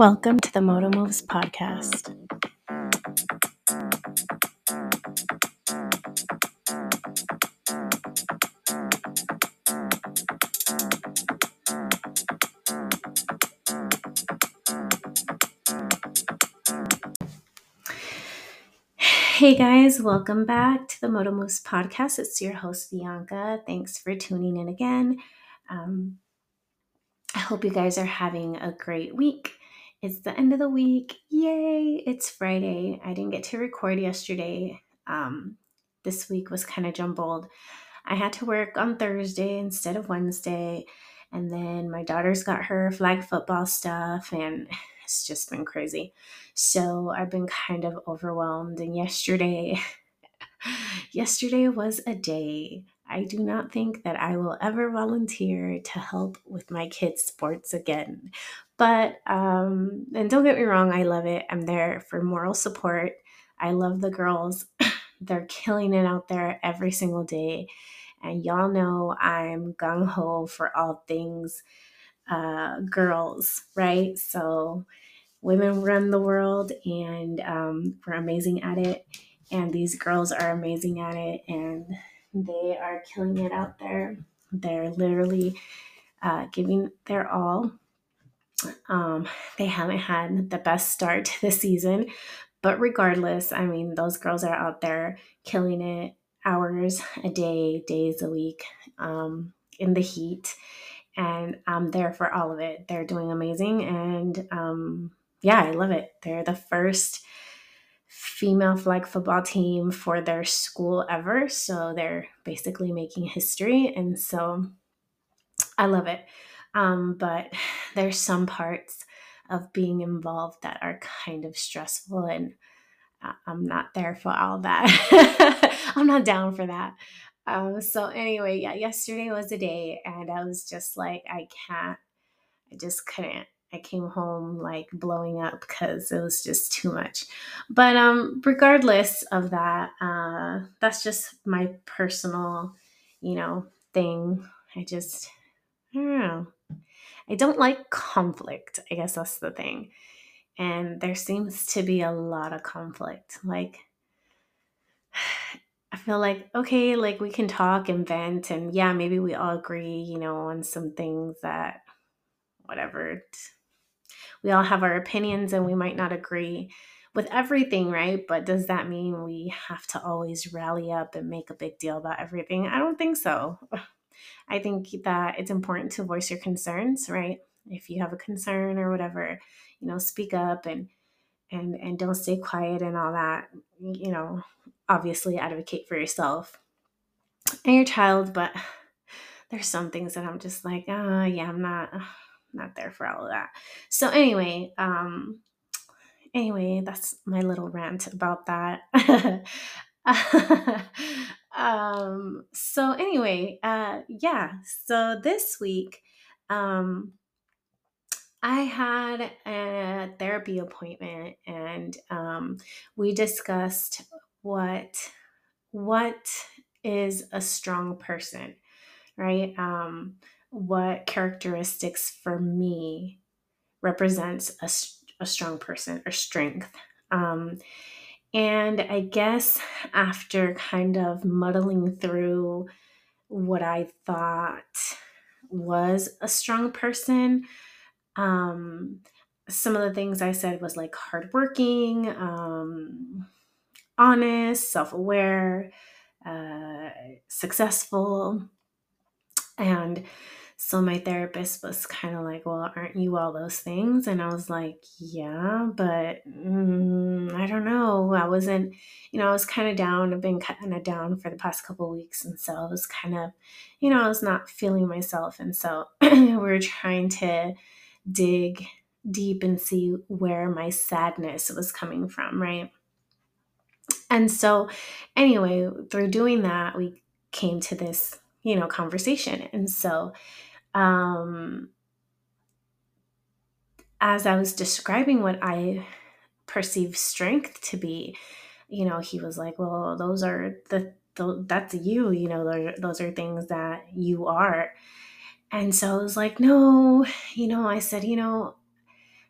Welcome to the Moto Moves podcast. Hey guys, welcome back to the Moto Moves podcast. It's your host, Bianca. Thanks for tuning in again. Um, I hope you guys are having a great week. It's the end of the week. Yay! It's Friday. I didn't get to record yesterday. Um, this week was kind of jumbled. I had to work on Thursday instead of Wednesday. And then my daughter's got her flag football stuff, and it's just been crazy. So I've been kind of overwhelmed. And yesterday, yesterday was a day. I do not think that I will ever volunteer to help with my kids' sports again. But, um, and don't get me wrong, I love it. I'm there for moral support. I love the girls. They're killing it out there every single day. And y'all know I'm gung ho for all things uh, girls, right? So women run the world and um, we're amazing at it. And these girls are amazing at it and they are killing it out there. They're literally uh, giving their all. Um, they haven't had the best start to the season, but regardless, I mean, those girls are out there killing it hours a day, days a week um, in the heat. And I'm there for all of it. They're doing amazing. And um, yeah, I love it. They're the first female flag football team for their school ever. So they're basically making history. And so I love it. Um, but there's some parts of being involved that are kind of stressful and I'm not there for all that. I'm not down for that. Um, so anyway, yeah, yesterday was a day and I was just like, I can't, I just couldn't. I came home like blowing up because it was just too much. But um, regardless of that, uh, that's just my personal, you know, thing. I just, I don't know. I don't like conflict. I guess that's the thing and there seems to be a lot of conflict. Like, I feel like, okay, like we can talk and vent, and yeah, maybe we all agree, you know, on some things that, whatever. We all have our opinions and we might not agree with everything, right? But does that mean we have to always rally up and make a big deal about everything? I don't think so. I think that it's important to voice your concerns, right? If you have a concern or whatever, you know speak up and and and don't stay quiet and all that you know obviously advocate for yourself and your child but there's some things that i'm just like ah uh, yeah i'm not not there for all of that so anyway um anyway that's my little rant about that um so anyway uh yeah so this week um I had a therapy appointment and um, we discussed what what is a strong person, right? Um, what characteristics for me represents a, a strong person or strength. Um, and I guess after kind of muddling through what I thought was a strong person, um, some of the things I said was like hardworking, um, honest, self aware, uh, successful. And so my therapist was kind of like, Well, aren't you all those things? And I was like, Yeah, but mm, I don't know. I wasn't, you know, I was kind of down. I've been kind of down for the past couple weeks. And so I was kind of, you know, I was not feeling myself. And so we were trying to, dig deep and see where my sadness was coming from, right? And so, anyway, through doing that, we came to this, you know, conversation. And so, um, as I was describing what I perceive strength to be, you know, he was like, "Well, those are the, the that's you, you know, those are things that you are." And so I was like, no, you know, I said, you know,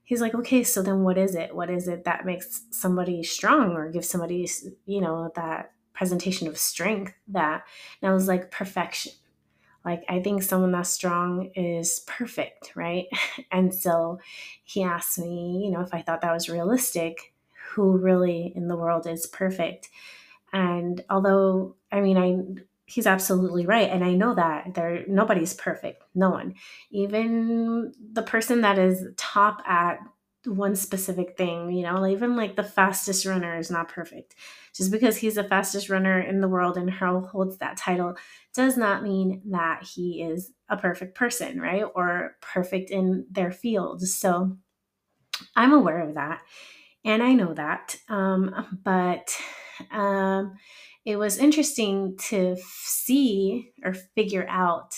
he's like, okay, so then what is it? What is it that makes somebody strong or gives somebody, you know, that presentation of strength that, and I was like, perfection. Like, I think someone that's strong is perfect, right? And so he asked me, you know, if I thought that was realistic, who really in the world is perfect? And although, I mean, I he's absolutely right and i know that there nobody's perfect no one even the person that is top at one specific thing you know even like the fastest runner is not perfect just because he's the fastest runner in the world and Harold holds that title does not mean that he is a perfect person right or perfect in their field so i'm aware of that and i know that um, but um, it was interesting to see or figure out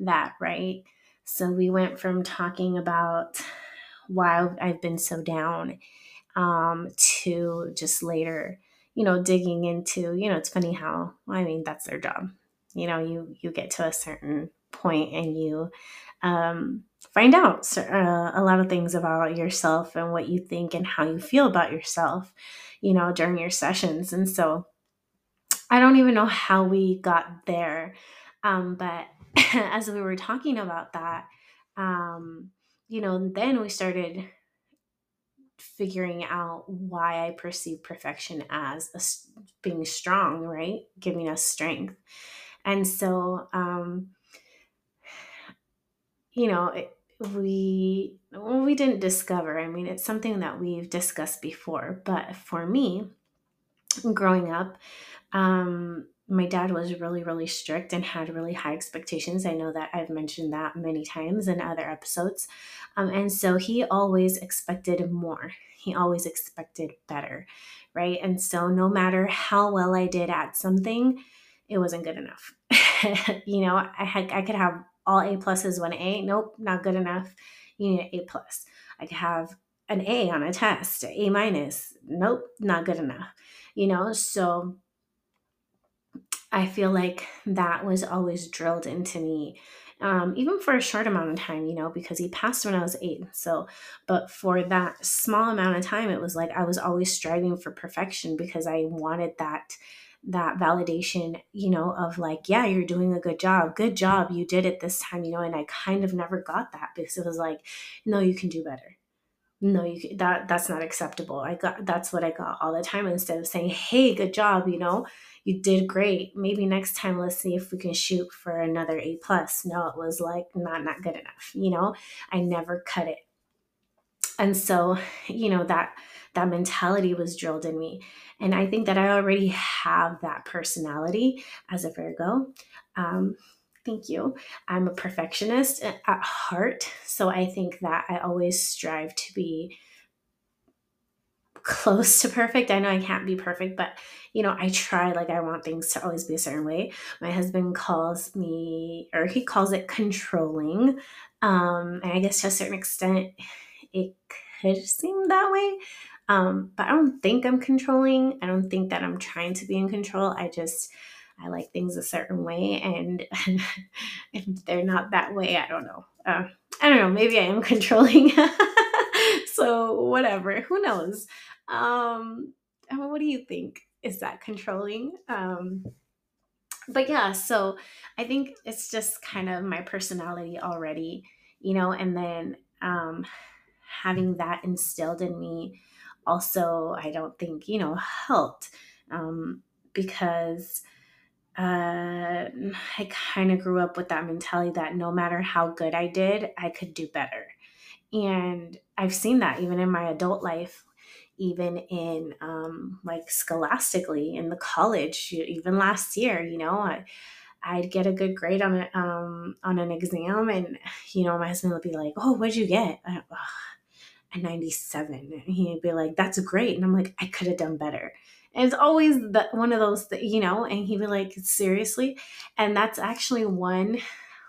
that, right? So we went from talking about why I've been so down um, to just later, you know, digging into, you know, it's funny how, I mean, that's their job. You know, you you get to a certain point and you um, find out uh, a lot of things about yourself and what you think and how you feel about yourself, you know, during your sessions. And so I don't even know how we got there. Um, but as we were talking about that, um, you know, then we started figuring out why I perceive perfection as a, being strong, right? Giving us strength. And so, um, you know, it, we well, we didn't discover. I mean, it's something that we've discussed before, but for me, growing up, um, my dad was really, really strict and had really high expectations. I know that I've mentioned that many times in other episodes. Um, and so he always expected more, he always expected better, right? And so no matter how well I did at something, it wasn't good enough. you know, I had I could have all A pluses one A. Nope, not good enough. You need an A plus. I could have an A on a test, A minus. Nope, not good enough. You know, so I feel like that was always drilled into me, um, even for a short amount of time, you know, because he passed when I was eight. So, but for that small amount of time, it was like I was always striving for perfection because I wanted that that validation, you know, of like, yeah, you're doing a good job. Good job. You did it this time, you know, and I kind of never got that because it was like, no, you can do better. No, you that that's not acceptable. I got that's what I got all the time instead of saying, "Hey, good job," you know you did great. Maybe next time let's see if we can shoot for another A plus. No, it was like not not good enough. You know, I never cut it. And so, you know, that that mentality was drilled in me. And I think that I already have that personality as a Virgo. Um, thank you. I'm a perfectionist at heart. So I think that I always strive to be close to perfect. I know I can't be perfect, but you know, I try like I want things to always be a certain way. My husband calls me or he calls it controlling. Um, and I guess to a certain extent it could seem that way. Um, but I don't think I'm controlling. I don't think that I'm trying to be in control. I just I like things a certain way, and if they're not that way, I don't know. Uh, I don't know. Maybe I am controlling. so whatever. Who knows? Um, I mean, what do you think? Is that controlling? Um, but yeah, so I think it's just kind of my personality already, you know, and then um, having that instilled in me also, I don't think, you know, helped um, because uh, I kind of grew up with that mentality that no matter how good I did, I could do better. And I've seen that even in my adult life even in um, like scholastically in the college even last year you know I, I'd get a good grade on it um, on an exam, and you know my husband would be like, "Oh, what'd you get?" A ninety-seven. And he'd be like, "That's great," and I'm like, "I could have done better." And it's always the, one of those that you know, and he'd be like, "Seriously," and that's actually one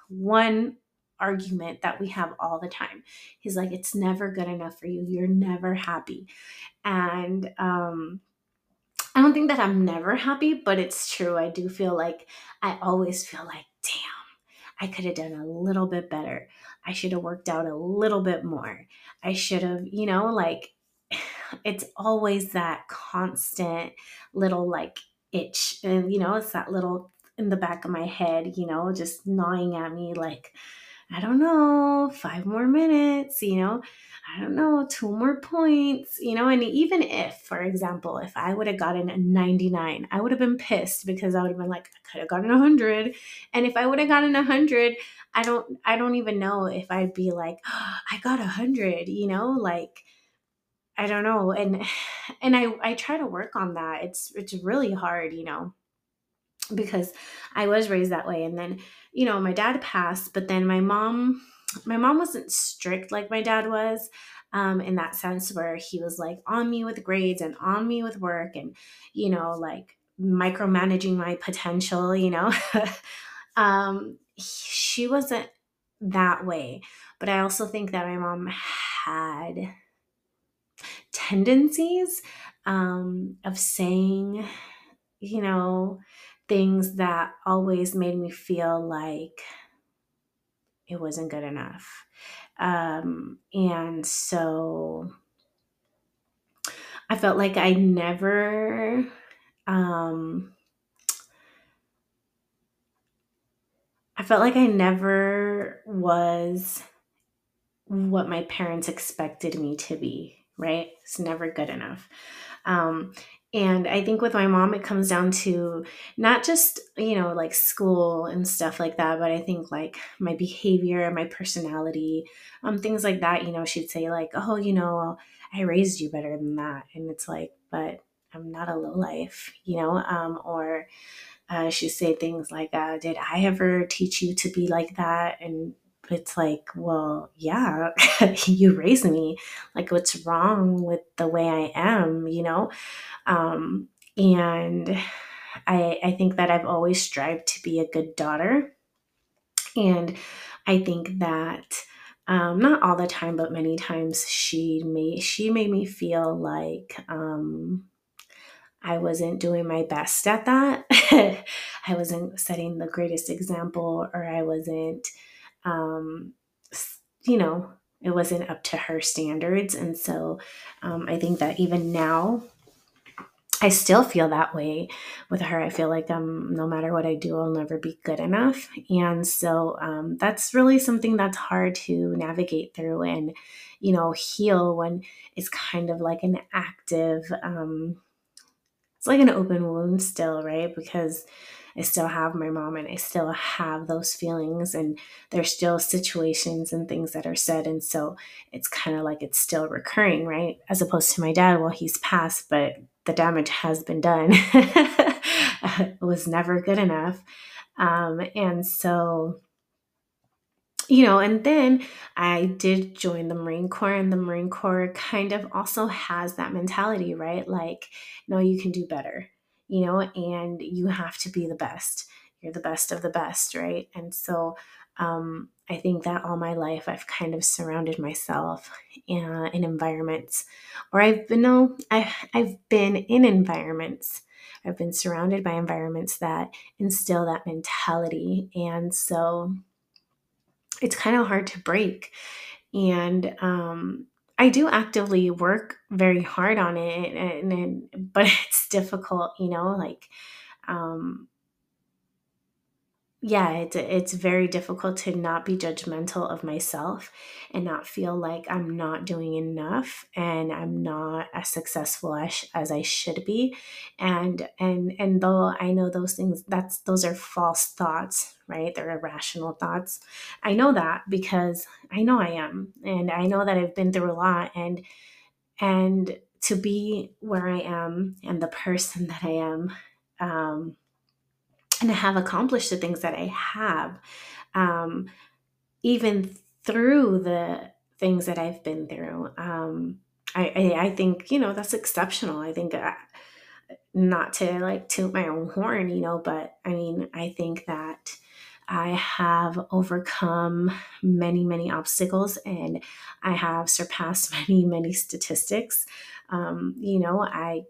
one argument that we have all the time. He's like, it's never good enough for you. You're never happy. And um, I don't think that I'm never happy, but it's true. I do feel like I always feel like, damn, I could have done a little bit better. I should have worked out a little bit more. I should have, you know, like it's always that constant little like itch. And, you know, it's that little in the back of my head, you know, just gnawing at me like, I don't know, five more minutes, you know, I don't know, two more points, you know, and even if, for example, if I would have gotten a 99, I would have been pissed because I would have been like, I could have gotten a 100. And if I would have gotten a 100, I don't I don't even know if I'd be like, oh, I got a 100, you know, like I don't know. And and I I try to work on that. It's it's really hard, you know because I was raised that way. And then, you know, my dad passed, but then my mom, my mom wasn't strict like my dad was. Um, in that sense, where he was like on me with grades and on me with work and, you know, like micromanaging my potential, you know. um, she wasn't that way. But I also think that my mom had tendencies um, of saying, you know, things that always made me feel like it wasn't good enough. Um, and so I felt like I never, um, I felt like I never was what my parents expected me to be, right? It's never good enough. Um, and I think with my mom, it comes down to not just, you know, like school and stuff like that, but I think like my behavior, my personality, um, things like that. You know, she'd say, like, oh, you know, I raised you better than that. And it's like, but I'm not a low life, you know, um, or uh, she'd say things like, uh, did I ever teach you to be like that? And it's like, well, yeah, you raised me. Like, what's wrong with the way I am, you know? Um, and I, I think that I've always strived to be a good daughter. And I think that um, not all the time, but many times she made she made me feel like um, I wasn't doing my best at that. I wasn't setting the greatest example, or I wasn't, um, you know, it wasn't up to her standards. And so um, I think that even now, I still feel that way with her. I feel like um, no matter what I do, I'll never be good enough. And so um, that's really something that's hard to navigate through and, you know, heal when it's kind of like an active, um, it's like an open wound still, right? Because I still have my mom and I still have those feelings and there's still situations and things that are said. And so it's kind of like it's still recurring, right? As opposed to my dad, well, he's passed, but the damage has been done. it was never good enough. Um, and so, you know, and then I did join the Marine Corps, and the Marine Corps kind of also has that mentality, right? Like, no, you can do better you know, and you have to be the best. You're the best of the best, right? And so um, I think that all my life I've kind of surrounded myself in, uh, in environments, or I've been no, I, I've been in environments. I've been surrounded by environments that instill that mentality, and so it's kind of hard to break. And um, I do actively work very hard on it, and, and but it's difficult, you know, like um, yeah, it's it's very difficult to not be judgmental of myself and not feel like I'm not doing enough and I'm not as successful as, as I should be. And and and though I know those things that's those are false thoughts, right? They're irrational thoughts. I know that because I know I am and I know that I've been through a lot and and to be where I am and the person that I am um and have accomplished the things that I have, um, even through the things that I've been through. Um, I, I, I, think, you know, that's exceptional. I think, uh, not to like toot my own horn, you know, but I mean, I think that I have overcome many, many obstacles and I have surpassed many, many statistics. Um, you know, I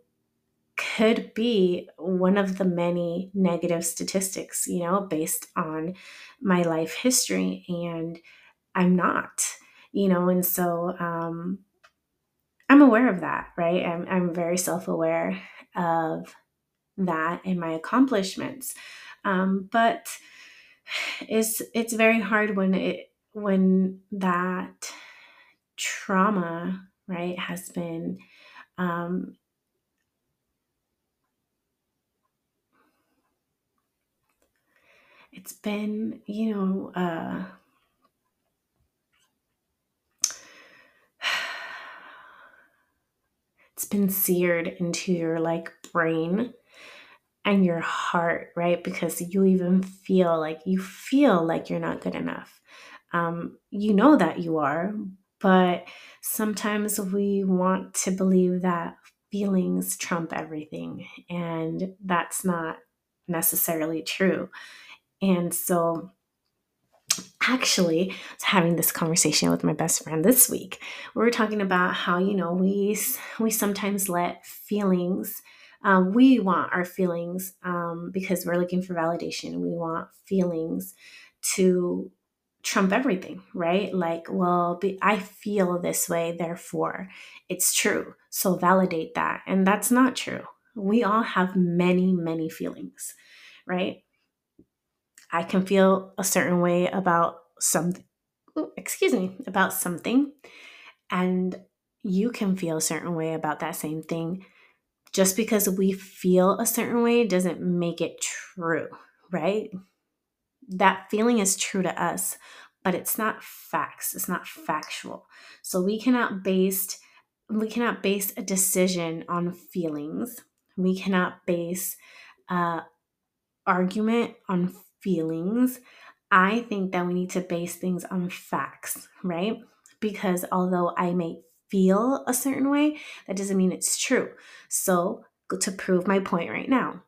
could be one of the many negative statistics, you know, based on my life history. And I'm not. you know, and so um, I'm aware of that, right? I'm, I'm very self aware of that and my accomplishments. Um, but it's it's very hard when it when that trauma right has been um, it's been you know uh, it's been seared into your like brain and your heart, right? Because you even feel like you feel like you're not good enough. Um, you know that you are, but sometimes we want to believe that feelings trump everything, and that's not necessarily true. And so actually having this conversation with my best friend this week. We were talking about how you know we we sometimes let feelings. Um, we want our feelings um, because we're looking for validation. We want feelings to trump everything, right? Like, well, be, I feel this way, therefore it's true. So validate that. And that's not true. We all have many, many feelings, right? I can feel a certain way about something, excuse me, about something, and you can feel a certain way about that same thing. Just because we feel a certain way doesn't make it true, right? That feeling is true to us, but it's not facts. It's not factual. So we cannot base we cannot base a decision on feelings. We cannot base uh, argument on feelings. I think that we need to base things on facts, right? Because although I may feel a certain way, that doesn't mean it's true. So, to prove my point right now,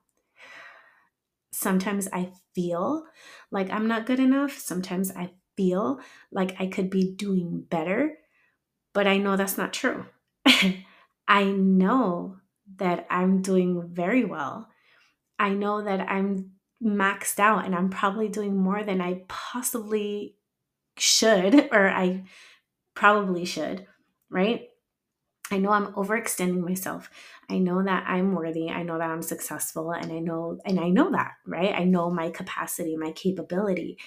sometimes I feel like I'm not good enough. Sometimes I feel like I could be doing better, but I know that's not true. I know that I'm doing very well. I know that I'm maxed out and I'm probably doing more than I possibly should or I probably should, right? I know I'm overextending myself. I know that I'm worthy. I know that I'm successful and I know and I know that, right? I know my capacity, my capability.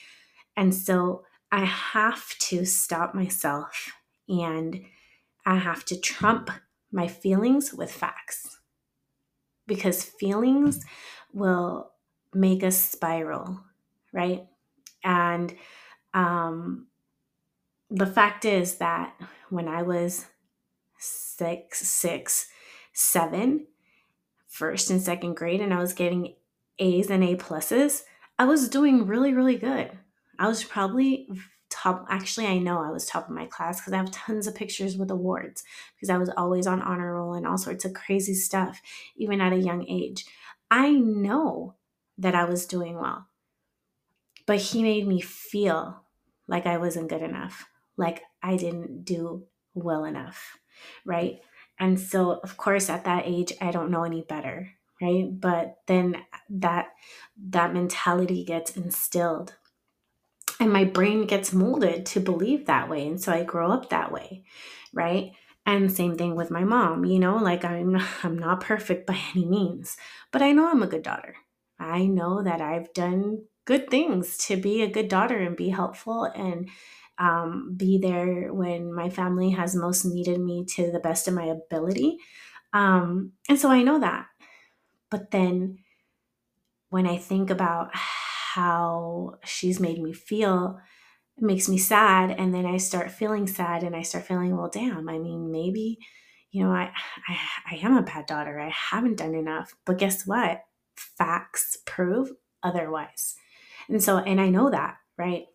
And so I have to stop myself and I have to trump my feelings with facts. Because feelings will make us spiral, right? And um, the fact is that when I was six, six, seven, first and second grade, and I was getting A's and A pluses, I was doing really, really good. I was probably top actually i know i was top of my class because i have tons of pictures with awards because i was always on honor roll and all sorts of crazy stuff even at a young age i know that I was doing well. But he made me feel like I wasn't good enough, like I didn't do well enough, right? And so, of course, at that age, I don't know any better, right? But then that that mentality gets instilled and my brain gets molded to believe that way and so i grow up that way right and same thing with my mom you know like i'm i'm not perfect by any means but i know i'm a good daughter I know that I've done good things to be a good daughter and be helpful and um, be there when my family has most needed me to the best of my ability. Um, and so I know that. But then when I think about how she's made me feel, it makes me sad. And then I start feeling sad and I start feeling, well, damn, I mean, maybe, you know, I, I, I am a bad daughter. I haven't done enough. But guess what? Facts prove otherwise. And so, and I know that, right?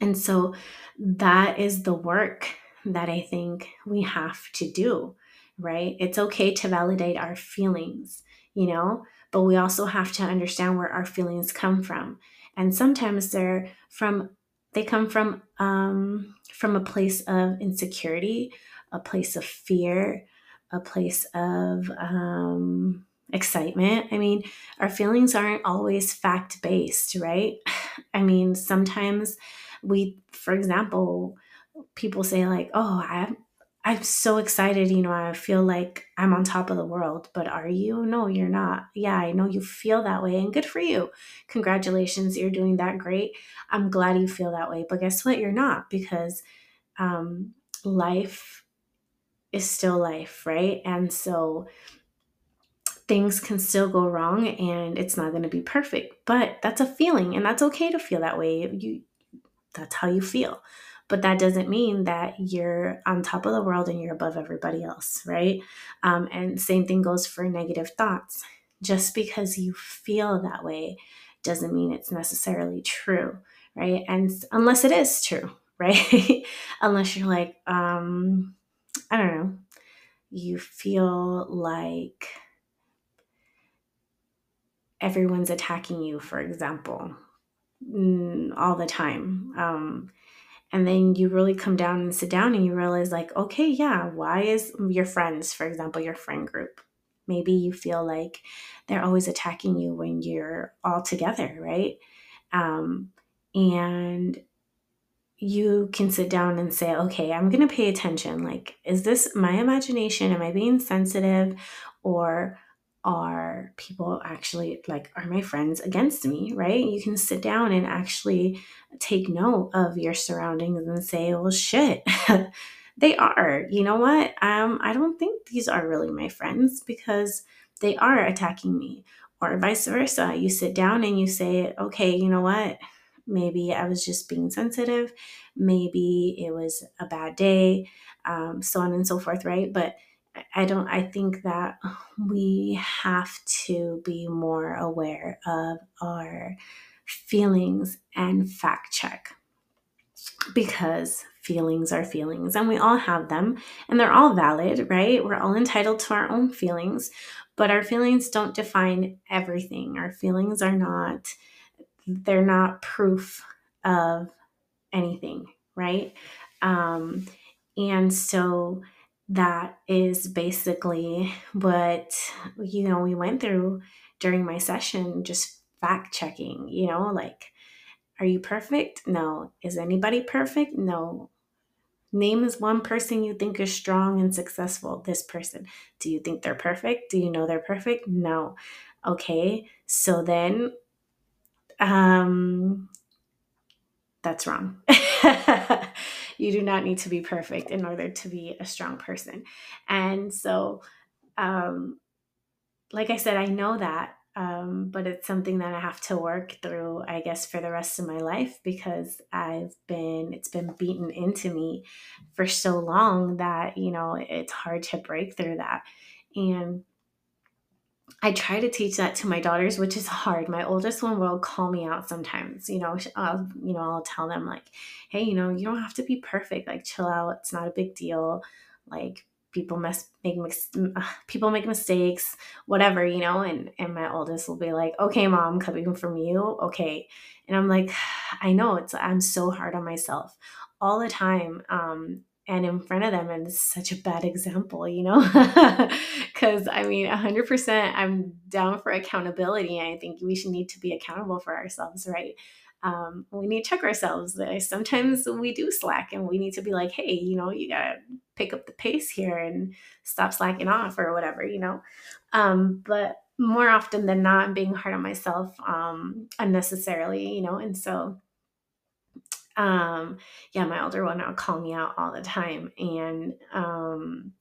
And so that is the work that I think we have to do, right? It's okay to validate our feelings, you know, but we also have to understand where our feelings come from. And sometimes they're from they come from um from a place of insecurity, a place of fear, a place of um excitement. I mean, our feelings aren't always fact based, right? I mean, sometimes we, for example, people say like, "Oh, I'm I'm so excited, you know, I feel like I'm on top of the world." But are you? No, you're not. Yeah, I know you feel that way and good for you. Congratulations, you're doing that great. I'm glad you feel that way. But guess what? You're not because um life is still life, right? And so things can still go wrong and it's not going to be perfect. But that's a feeling and that's okay to feel that way. You that's how you feel. But that doesn't mean that you're on top of the world and you're above everybody else, right? Um, and same thing goes for negative thoughts. Just because you feel that way doesn't mean it's necessarily true, right? And unless it is true, right? unless you're like, um, I don't know, you feel like everyone's attacking you, for example, all the time. Um, and then you really come down and sit down and you realize, like, okay, yeah, why is your friends, for example, your friend group? Maybe you feel like they're always attacking you when you're all together, right? Um, and you can sit down and say, okay, I'm going to pay attention. Like, is this my imagination? Am I being sensitive? Or are people actually like are my friends against me right? You can sit down and actually take note of your surroundings and say well shit they are. You know what? Um i don't think these are really my friends because they are attacking me. Or vice versa you sit down and you say okay you know what? Maybe i was just being sensitive. Maybe it was a bad day um, so on and so forth right? But I don't, I think that we have to be more aware of our feelings and fact check because feelings are feelings and we all have them and they're all valid, right? We're all entitled to our own feelings, but our feelings don't define everything. Our feelings are not, they're not proof of anything, right? Um, and so, that is basically what you know we went through during my session just fact checking you know like are you perfect? No. Is anybody perfect? No. Name is one person you think is strong and successful. This person. Do you think they're perfect? Do you know they're perfect? No. Okay. So then um that's wrong you do not need to be perfect in order to be a strong person. And so, um, like I said, I know that, um, but it's something that I have to work through, I guess, for the rest of my life because I've been, it's been beaten into me for so long that, you know, it's hard to break through that. And I try to teach that to my daughters, which is hard. My oldest one will call me out sometimes. You know, I'll, you know, I'll tell them like, "Hey, you know, you don't have to be perfect. Like, chill out. It's not a big deal. Like, people mess make people make mistakes, whatever, you know." And and my oldest will be like, "Okay, mom, coming from you, okay." And I'm like, I know it's I'm so hard on myself all the time. Um, and in front of them and it's such a bad example you know? Because i mean 100% i'm down for accountability i think we should need to be accountable for ourselves right? Um, we need to check ourselves sometimes we do slack and we need to be like hey you know you gotta pick up the pace here and stop slacking off or whatever you know? Um, but more often than not i'm being hard on myself um, unnecessarily you know? And so um yeah my older one will call me out all the time and um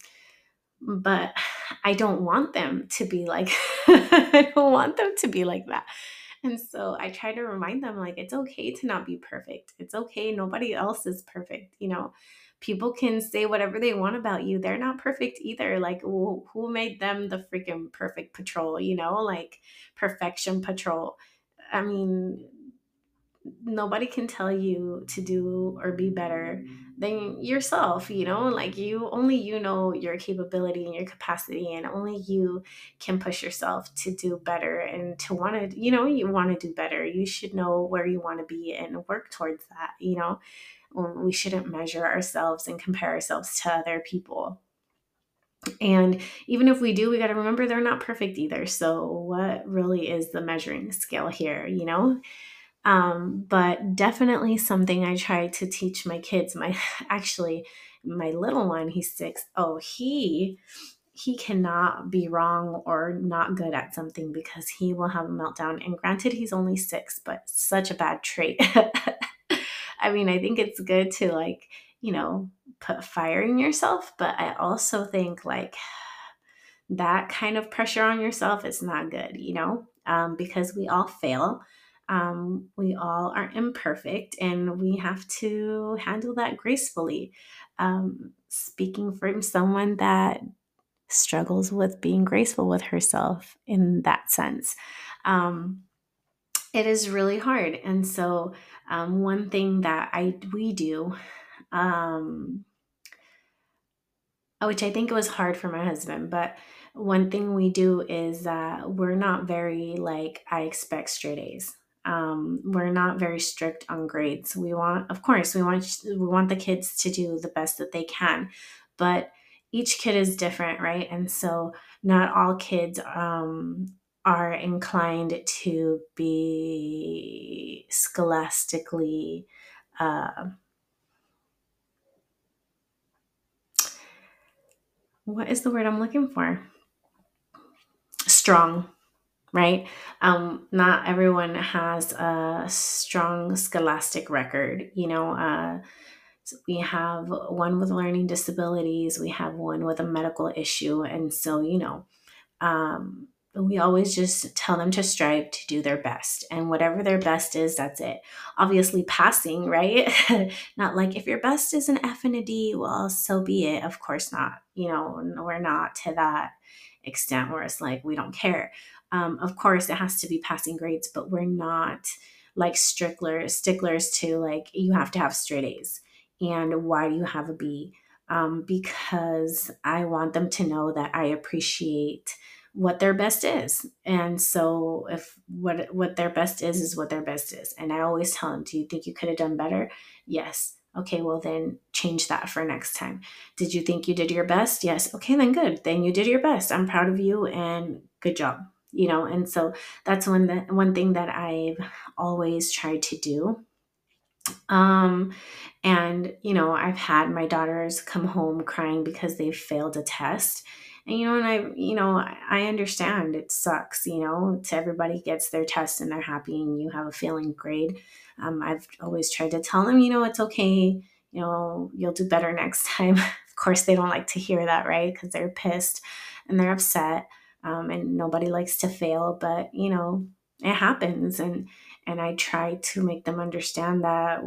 but i don't want them to be like i don't want them to be like that. And so i try to remind them like it's okay to not be perfect. It's okay. Nobody else is perfect you know? People can say whatever they want about you. They're not perfect either. Like who, who made them the freaking perfect patrol you know? Like perfection patrol. I mean nobody can tell you to do or be better than yourself you know? Like you only you know your capability and your capacity and only you can push yourself to do better and to want to you know you want to do better. You should know where you want to be and work towards that you know? We shouldn't measure ourselves and compare ourselves to other people. And even if we do we got to remember they're not perfect either. So what really is the measuring scale here you know Um, but definitely something I try to teach my kids. My actually, my little one, he's six. Oh, he he cannot be wrong or not good at something because he will have a meltdown. And granted, he's only six, but such a bad trait. I mean, I think it's good to like, you know, put fire in yourself, but I also think like that kind of pressure on yourself is not good, you know, um, because we all fail. Um, we all are imperfect and we have to handle that gracefully. Um, speaking from someone that struggles with being graceful with herself in that sense. Um, it is really hard. And so, um, one thing that I we do, um, which I think it was hard for my husband, but one thing we do is that we're not very like I expect straight A's. Um, we're not very strict on grades. We want, of course, we want we want the kids to do the best that they can, but each kid is different, right? And so not all kids um, are inclined to be scholastically. Uh, what is the word I'm looking for? Strong, right? Um, not everyone has a strong scholastic record. You know, uh, we have one with learning disabilities, we have one with a medical issue. And so, you know, um, we always just tell them to strive to do their best and whatever their best is that's it obviously passing right not like if your best is an f and a d well so be it of course not you know we're not to that extent where it's like we don't care um, of course it has to be passing grades but we're not like stricklers sticklers to like you have to have straight a's and why do you have a B? Um, because I want them to know that I appreciate what their best is. And so if what what their best is is what their best is. And I always tell them, "Do you think you could have done better?" Yes. Okay, well then change that for next time. Did you think you did your best? Yes. Okay, then good. Then you did your best. I'm proud of you and good job. You know, and so that's one that one thing that I've always tried to do um, and, you know, I've had my daughters come home crying because they failed a test. And, you know, and I, you know, I understand it sucks, you know, to everybody gets their test and they're happy and you have a failing grade. Um, I've always tried to tell them, you know, it's okay. You know, you'll do better next time. of course, they don't like to hear that, right? Because they're pissed and they're upset. Um, and nobody likes to fail, but, you know, it happens. And, and I try to make them understand that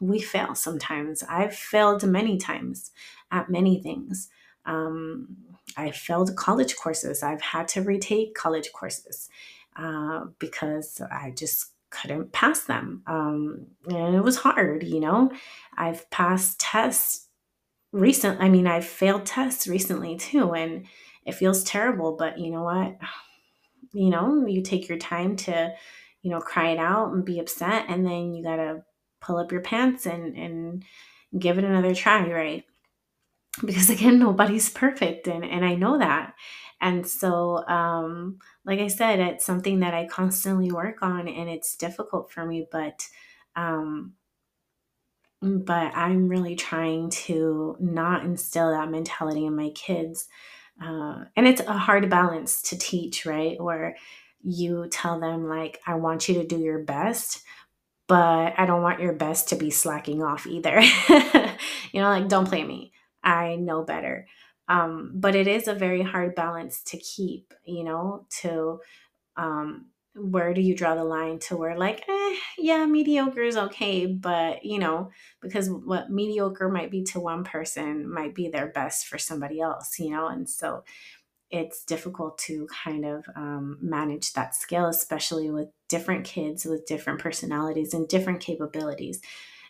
we fail sometimes. I've failed many times at many things. Um, I failed college courses. I've had to retake college courses uh, because I just couldn't pass them. Um, and it was hard, you know. I've passed tests recent. I mean, I've failed tests recently too, and it feels terrible. But you know what? You know, you take your time to you know, cry it out and be upset. And then you got to pull up your pants and, and give it another try, right? Because again, nobody's perfect. And, and I know that. And so, um, like I said, it's something that I constantly work on and it's difficult for me, but, um, but I'm really trying to not instill that mentality in my kids. Uh, and it's a hard balance to teach, right? Where you tell them like i want you to do your best but i don't want your best to be slacking off either. You know like don't play me. I know better. Um, but it is a very hard balance to keep you know to um, where do you draw the line to where like eh, yeah mediocre is okay but you know because what mediocre might be to one person might be their best for somebody else you know and so it's difficult to kind of um, manage that scale, especially with different kids with different personalities and different capabilities.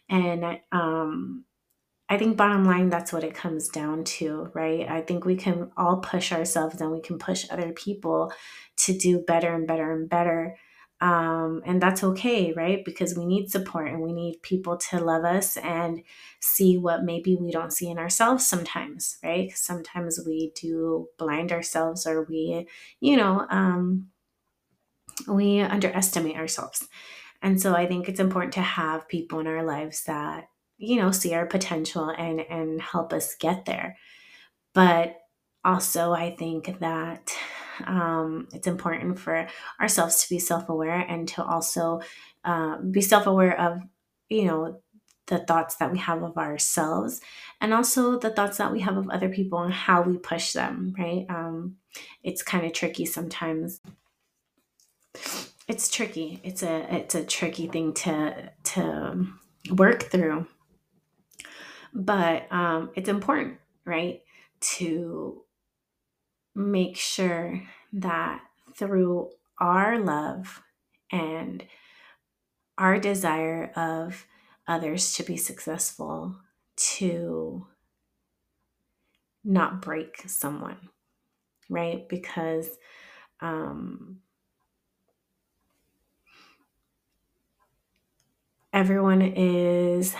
And um, I think, bottom line, that's what it comes down to, right? I think we can all push ourselves and we can push other people to do better and better and better. Um, and that's okay, right? Because we need support and we need people to love us and see what maybe we don't see in ourselves sometimes, right? Sometimes we do blind ourselves or we, you know, um, we underestimate ourselves. And so I think it's important to have people in our lives that, you know, see our potential and and help us get there. But also I think that um, it's important for ourselves to be self-aware and to also uh, be self-aware of, you know, the thoughts that we have of ourselves and also the thoughts that we have of other people and how we push them right? Um, it's kind of tricky sometimes. It's tricky. It's a it's a tricky thing to to work through. But um, it's important right to make sure that through our love and our desire of others to be successful to not break someone, right? Because um, everyone is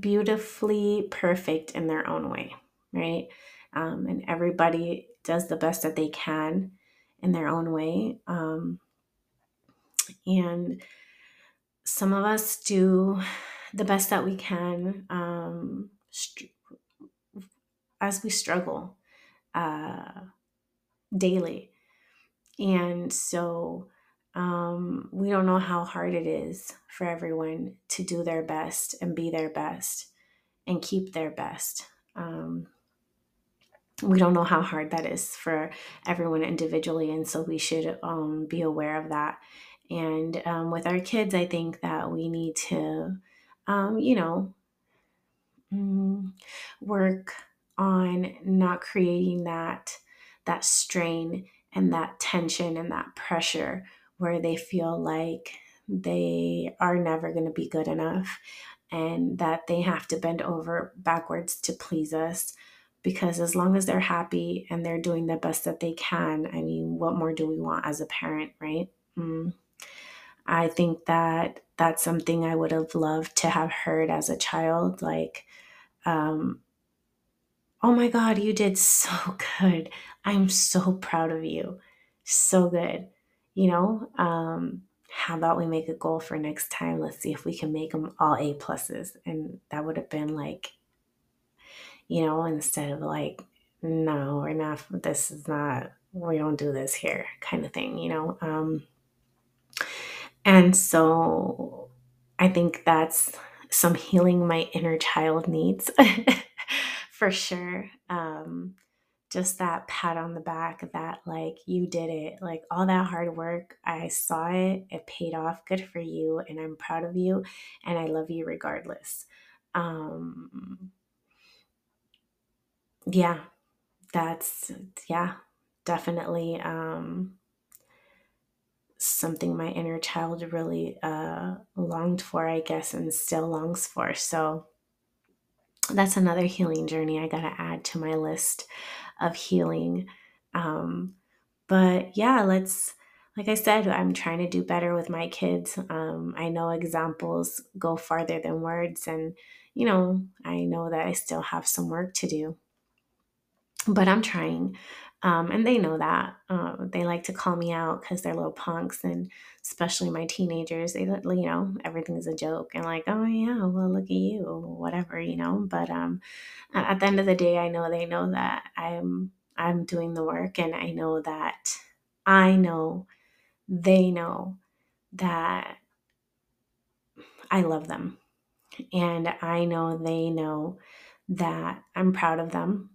beautifully perfect in their own way, right? Um, and everybody does the best that they can in their own way. Um, and some of us do the best that we can um, as we struggle uh, daily. And so um, we don't know how hard it is for everyone to do their best and be their best and keep their best. Um, we don't know how hard that is for everyone individually. And so we should um, be aware of that. And um, with our kids, I think that we need to, um, you know, mm, work on not creating that that strain and that tension and that pressure where they feel like they are never going to be good enough and that they have to bend over backwards to please us because as long as they're happy and they're doing the best that they can i mean what more do we want as a parent right mm. i think that that's something i would have loved to have heard as a child like um, oh my God, you did so good. I'm so proud of you. So good. You know, um, how about we make a goal for next time? Let's see if we can make them all A pluses. And that would have been like, you know, instead of like, no, we're not, this is not, we don't do this here kind of thing, you know? Um, and so I think that's some healing my inner child needs for sure. Um, just that pat on the back that like you did it like all that hard work i saw it it paid off good for you and i'm proud of you and i love you regardless um yeah that's yeah definitely um something my inner child really uh longed for i guess and still longs for so that's another healing journey I got to add to my list of healing. Um, but yeah, let's, like I said, I'm trying to do better with my kids. Um, I know examples go farther than words, and you know, I know that I still have some work to do, but I'm trying. Um, and they know that. Uh, they like to call me out because they're little punks, and especially my teenagers, they, you know, everything's a joke and like, oh yeah, well look at you, whatever, you know. But um, at the end of the day, I know they know that I'm I'm doing the work, and I know that I know they know that I love them, and I know they know that I'm proud of them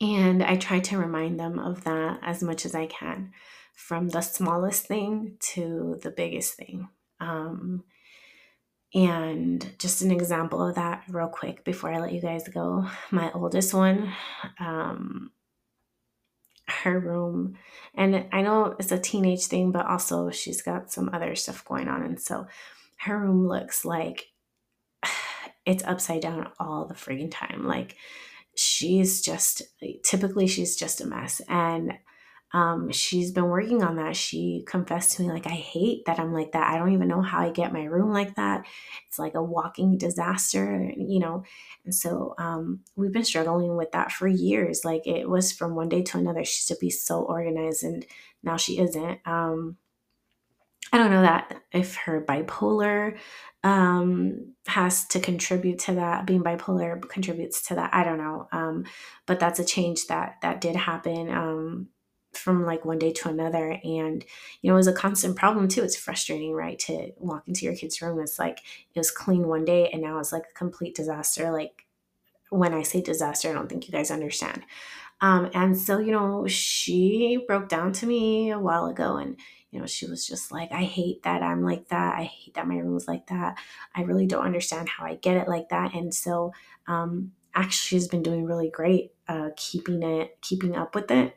and I try to remind them of that as much as I can, from the smallest thing to the biggest thing. Um, and just an example of that, real quick, before I let you guys go. My oldest one, um, her room, and I know it's a teenage thing, but also she's got some other stuff going on. And so her room looks like it's upside down all the freaking time. Like, she's just typically she's just a mess. And um, she's been working on that. She confessed to me like i hate that i'm like that. I don't even know how i get my room like that. It's like a walking disaster you know? And so um, we've been struggling with that for years. Like it was from one day to another. She used to be so organized and now she isn't. Um, I don't know that if her bipolar um, has to contribute to that. Being bipolar contributes to that. I don't know, um, but that's a change that that did happen um, from like one day to another, and you know it was a constant problem too. It's frustrating, right? To walk into your kid's room, it's like it was clean one day, and now it's like a complete disaster. Like when I say disaster, I don't think you guys understand. Um, and so, you know, she broke down to me a while ago and, you know, she was just like, I hate that I'm like that. I hate that my room is like that. I really don't understand how I get it like that. And so, um, actually, she's been doing really great, uh, keeping it, keeping up with it,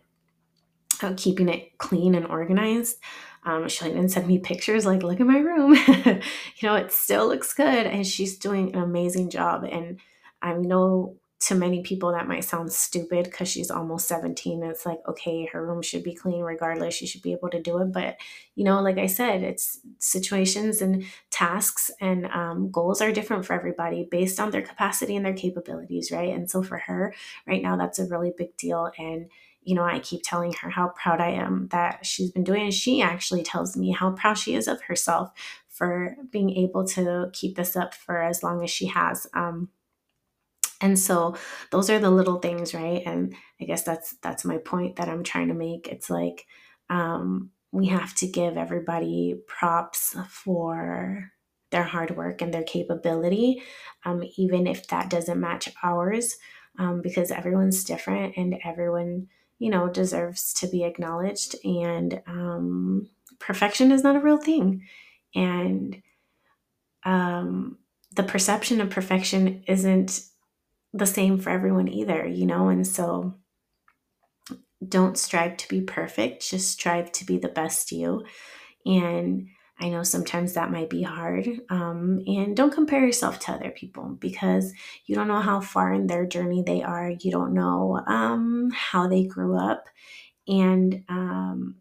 uh, keeping it clean and organized. Um, she'll even send me pictures like, look at my room. you know, it still looks good. And she's doing an amazing job. And I know to many people that might sound stupid because she's almost 17 it's like okay her room should be clean regardless she should be able to do it but you know like i said it's situations and tasks and um, goals are different for everybody based on their capacity and their capabilities right? And so for her right now that's a really big deal and you know i keep telling her how proud i am that she's been doing and she actually tells me how proud she is of herself for being able to keep this up for as long as she has um, and so those are the little things right? And i guess that's that's my point that i'm trying to make. It's like um, we have to give everybody props for their hard work and their capability um, even if that doesn't match ours um, because everyone's different and everyone you know deserves to be acknowledged. And um, perfection is not a real thing. And um, the perception of perfection isn't the same for everyone either, you know? And so don't strive to be perfect, just strive to be the best you. And I know sometimes that might be hard. Um, and don't compare yourself to other people because you don't know how far in their journey they are. You don't know um, how they grew up and um,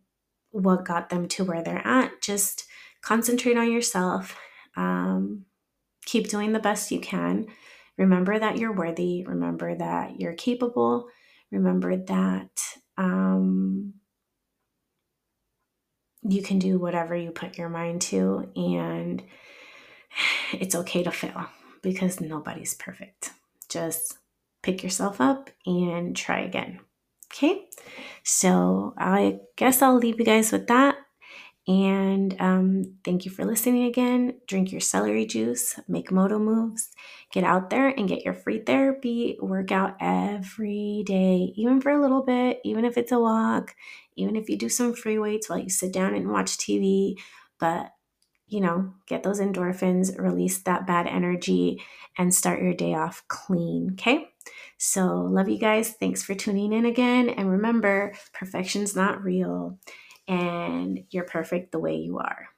what got them to where they're at. Just concentrate on yourself. Um, keep doing the best you can Remember that you're worthy. Remember that you're capable. Remember that um, you can do whatever you put your mind to, and it's okay to fail because nobody's perfect. Just pick yourself up and try again. Okay, so I guess I'll leave you guys with that. And um, thank you for listening again. Drink your celery juice, make moto moves, get out there and get your free therapy workout every day, even for a little bit, even if it's a walk, even if you do some free weights while you sit down and watch TV. But, you know, get those endorphins, release that bad energy, and start your day off clean. Okay. So, love you guys. Thanks for tuning in again. And remember, perfection's not real and you're perfect the way you are.